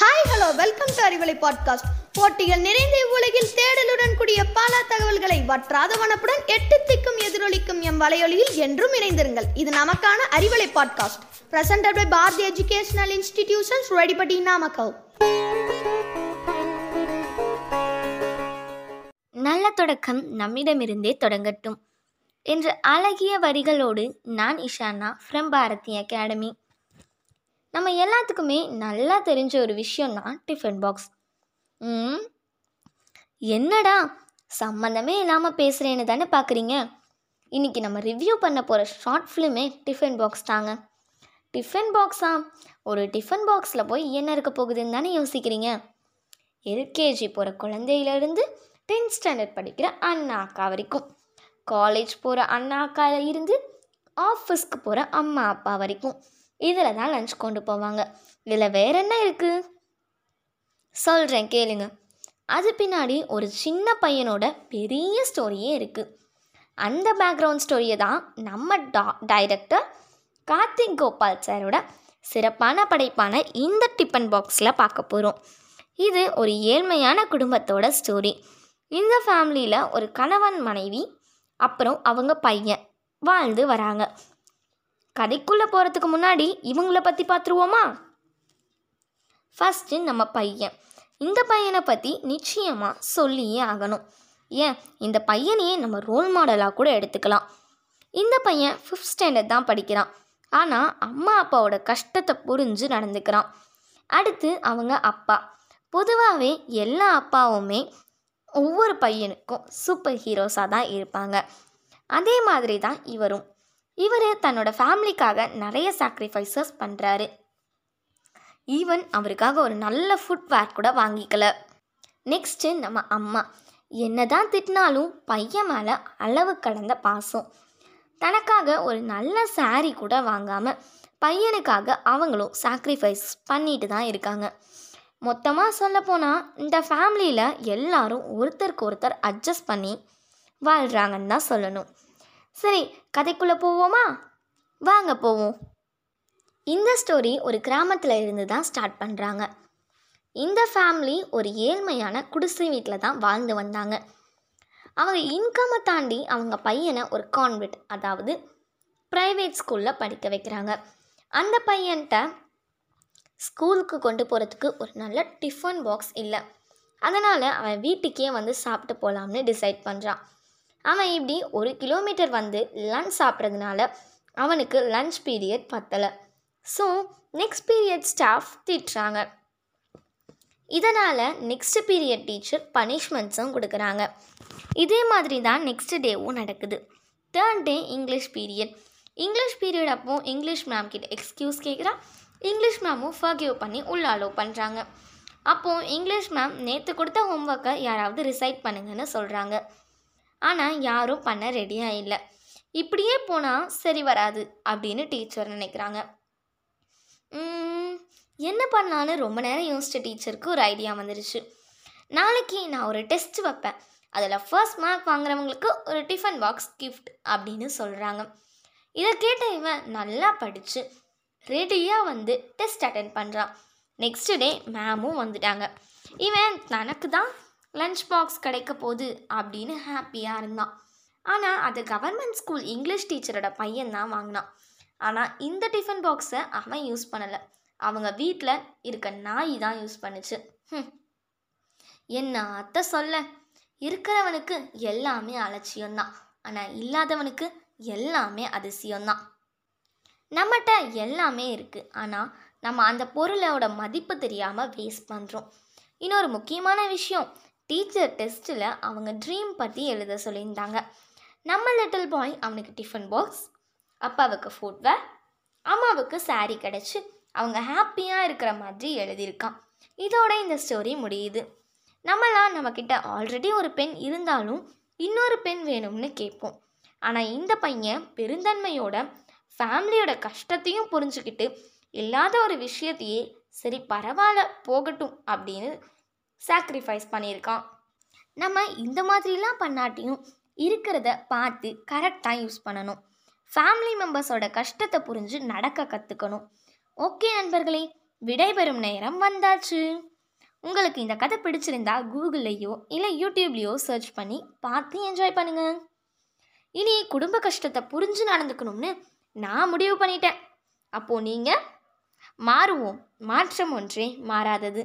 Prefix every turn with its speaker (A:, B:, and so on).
A: Hi hello welcome to Arivalai podcast போட்டிகள் நிறைந்த உலகில் தேடலுடன் கூடிய பல தகவல்களை வற்றாத வனப்புடன் எட்டு திக்கும் எதிரொலிக்கும் எம் வலையொலியில் என்றும் இணைந்திருங்கள். இது நமக்கான Arivalai podcast presented by Bharathi educational institutions ரெடிபடி Namakkal
B: நல்ல தொடக்கம் நம்மிடமிருந்தே தொடங்கட்டும். என்ற அழகிய வரிகளோடு நான் இஷானா ஃப்ரம் பாரதி அகாடமி. நம்ம எல்லாத்துக்குமே நல்லா தெரிஞ்ச ஒரு விஷயம் தான் டிஃபன் பாக்ஸ் ம் என்னடா? சம்மந்தமே இல்லாமல் பேசுகிறேன்னு தானே பார்க்குறீங்க இன்றைக்கி நம்ம ரிவ்யூ பண்ண போகிற ஷார்ட் ஃபிலிமே டிஃபன் பாக்ஸ் தாங்க. டிஃபன் பாக்ஸா ஒரு டிஃபன் பாக்ஸில் போய் என்ன இருக்க போகுதுன்னு தானே யோசிக்கிறீங்க? எல்கேஜி போகிற குழந்தையிலேருந்து டென்த் ஸ்டாண்டர்ட் படிக்கிற அண்ணா அக்கா வரைக்கும். காலேஜ் போகிற அண்ணா அக்காவில் இருந்து ஆஃபீஸ்க்கு போகிற அம்மா அப்பா வரைக்கும். இதில் தான் லஞ்ச் கொண்டு போவாங்க. இதில் வேற என்ன இருக்குது சொல்கிறேன் கேளுங்க. அது பின்னாடி ஒரு சின்ன பையனோட பெரிய ஸ்டோரியே இருக்குது அந்த பேக்ரவுண்ட் ஸ்டோரியை தான் நம்ம டா டைரக்டர் கார்த்திக் கோபால் சாரோட சிறப்பான படைப்பான இந்த டிஃபன் பாக்ஸில் பார்க்க போகிறோம் இது ஒரு ஏழ்மையான குடும்பத்தோட ஸ்டோரி இந்த ஃபேமிலியில் ஒரு கணவன் மனைவி அப்புறம் அவங்க பையன் வாழ்ந்து வராங்க. கதைக்குள்ளே போகிறதுக்கு முன்னாடி இவங்கள பற்றி பார்த்துருவோமா ஃபஸ்ட்டு நம்ம பையன். இந்த பையனை பற்றி நிச்சயமாக சொல்லியே ஆகணும். ஏன்? இந்த பையனையே நம்ம ரோல் மாடலாக கூட எடுத்துக்கலாம். இந்த பையன் ஃபிஃப்த் ஸ்டாண்டர்ட் தான் படிக்கிறான். ஆனால் அம்மா அப்பாவோட கஷ்டத்தை புரிஞ்சு நடந்துக்கிறான். அடுத்து அவங்க அப்பா. பொதுவாகவே எல்லா அப்பாவுமே ஒவ்வொரு பையனுக்கும் சூப்பர் ஹீரோஸாக தான் இருப்பாங்க. அதே மாதிரி தான் இவரும். இவர் தன்னோட ஃபேமிலிக்காக நிறைய சாக்ரிஃபைசஸ் பண்ணுறாரு ஈவன் அவருக்காக ஒரு நல்ல ஃபுட்வேர் கூட வாங்கிக்கல. நெக்ஸ்ட்டு நம்ம அம்மா. என்ன தான் திட்டினாலும் பையன் மேலே அளவு கடந்த பாசம். தனக்காக ஒரு நல்ல saree கூட வாங்காமல் பையனுக்காக அவங்களும் சாக்ரிஃபைஸ் பண்ணிட்டு தான் இருக்காங்க. மொத்தமாக சொல்லப்போனால் இந்த ஃபேமிலியில் எல்லாரும் ஒருத்தருக்கு ஒருத்தர் அட்ஜஸ்ட் பண்ணி வாழ்கிறாங்கன்னு தான் சொல்லணும். சரி கதைக்குள்ளே போவோமா? வாங்க போவோம். இந்த ஸ்டோரி ஒரு கிராமத்தில் இருந்து தான் ஸ்டார்ட் பண்ணுறாங்க இந்த ஃபேமிலி ஒரு ஏழ்மையான குடிசை வீட்டில் தான் வாழ்ந்து வந்தாங்க. அவங்க இன்கம்மை தாண்டி அவங்க பையனை ஒரு கான்வெட் அதாவது ப்ரைவேட் ஸ்கூலில் படிக்க வைக்கிறாங்க. அந்த பையன்கிட்ட ஸ்கூலுக்கு கொண்டு போகிறதுக்கு ஒரு நல்ல டிஃபன் பாக்ஸ் இல்லை. அதனால் அவன் வீட்டுக்கே வந்து சாப்பிட்டு போகலாம்னு டிசைட் பண்ணுறான் அவன் இப்படி ஒரு கிலோமீட்டர் வந்து லன்ச் சாப்பிட்றதுனால அவனுக்கு லன்ச் பீரியட் பத்தலை. ஸோ நெக்ஸ்ட் பீரியட் ஸ்டாஃப் திட்டுறாங்க. இதனால் நெக்ஸ்ட் பீரியட் டீச்சர் பனிஷ்மெண்ட்ஸும் கொடுக்குறாங்க. இதே மாதிரி தான் நெக்ஸ்ட் டேவும் நடக்குது. Third day English period English period அப்போது இங்கிலீஷ் மேம் கிட்ட எக்ஸ்கியூஸ் கேட்குறான் இங்கிலீஷ் மேமும் ஃபர்கிவ் பண்ணி உள்ள அலோவ் பண்ணுறாங்க அப்போது இங்கிலீஷ் மேம் நேற்று கொடுத்த ஹோம்ஒர்க்கை யாராவது ரிசைட் பண்ணுங்கன்னு சொல்கிறாங்க ஆனால் யாரும் பண்ண ரெடியாக இல்லை. இப்படியே போனால் சரி வராது அப்படின்னு டீச்சர் நினைக்கிறாங்க. என்ன பண்ணலான்னு ரொம்ப நேரம் யோசிச்ச டீச்சருக்கு ஒரு ஐடியா வந்துருச்சு. நாளைக்கு நான் ஒரு டெஸ்ட் வைப்பேன். அதில் ஃபர்ஸ்ட் மார்க் வாங்குறவங்களுக்கு ஒரு டிஃபன் பாக்ஸ் கிஃப்ட் அப்படின்னு சொல்கிறாங்க இதை கேட்ட இவன் நல்லா படித்து ரெடியாக வந்து டெஸ்ட் அட்டன் பண்ணுறான் நெக்ஸ்ட் டே மேமும் வந்துட்டாங்க. இவன் தனக்கு தான் லஞ்ச் பாக்ஸ் கிடைக்க போகுது அப்படின்னு ஹாப்பியாக இருந்தான். ஆனால் அது கவர்மெண்ட் ஸ்கூல் இங்கிலீஷ் டீச்சரோட பையன் தான் வாங்கினான். ஆனால் இந்த டிஃபன் பாக்ஸை அவன் யூஸ் பண்ணலை. அவங்க வீட்டில் இருக்க நாய் தான் யூஸ் பண்ணுச்சு. என்ன அத்தை சொல்ல? இருக்கிறவனுக்கு எல்லாமே அலட்சியம்தான். ஆனால் இல்லாதவனுக்கு எல்லாமே அதிசயம்தான். நம்மகிட்ட எல்லாமே இருக்குது ஆனால் நம்ம அந்த பொருளோட மதிப்பு தெரியாமல் வேஸ்ட் பண்ணுறோம் இன்னொரு முக்கியமான விஷயம் டீச்சர் டெஸ்ட்டில் அவங்க ட்ரீம் பற்றி எழுத சொல்லியிருந்தாங்க. நம்ம லிட்டில் பாய் அவனுக்கு டிஃபன் பாக்ஸ் அப்பாவுக்கு ஃபுட்வேர் அம்மாவுக்கு saree கிடச்சி அவங்க ஹாப்பியாக இருக்கிற மாதிரி எழுதியிருக்கான். இதோட இந்த ஸ்டோரி முடியுது. நம்மளாம் நம்மக்கிட்ட ஆல்ரெடி ஒரு பெண் இருந்தாலும் இன்னொரு பெண் வேணும்னு கேட்போம். ஆனால் இந்த பையன் பெருந்தன்மையோட ஃபேமிலியோட கஷ்டத்தையும் புரிஞ்சுக்கிட்டு இல்லாத ஒரு விஷயத்தையே சரி பரவாயில்ல போகட்டும் அப்படின்னு சாக்ரிஃபைஸ் பண்ணியிருக்கான். நம்ம இந்த மாதிரிலாம் பண்ணாட்டியும் இருக்கிறத பார்த்து கரெக்டாக யூஸ் பண்ணணும். ஃபேமிலி மெம்பர்ஸோட கஷ்டத்தை புரிஞ்சு நடக்க கற்றுக்கணும் ஓகே நண்பர்களே விடைபெறும் நேரம் வந்தாச்சு. உங்களுக்கு இந்த கதை பிடிச்சிருந்தா கூகுள்லேயோ இல்லை யூடியூப்லேயோ சர்ச் பண்ணி பார்த்து என்ஜாய் பண்ணுங்கள் இனி குடும்ப கஷ்டத்தை புரிஞ்சு நடந்துக்கணும்னு நான் முடிவு பண்ணிட்டேன். அப்போ நீங்கள் மாறுவோம். மாற்றம் ஒன்றே மாறாதது.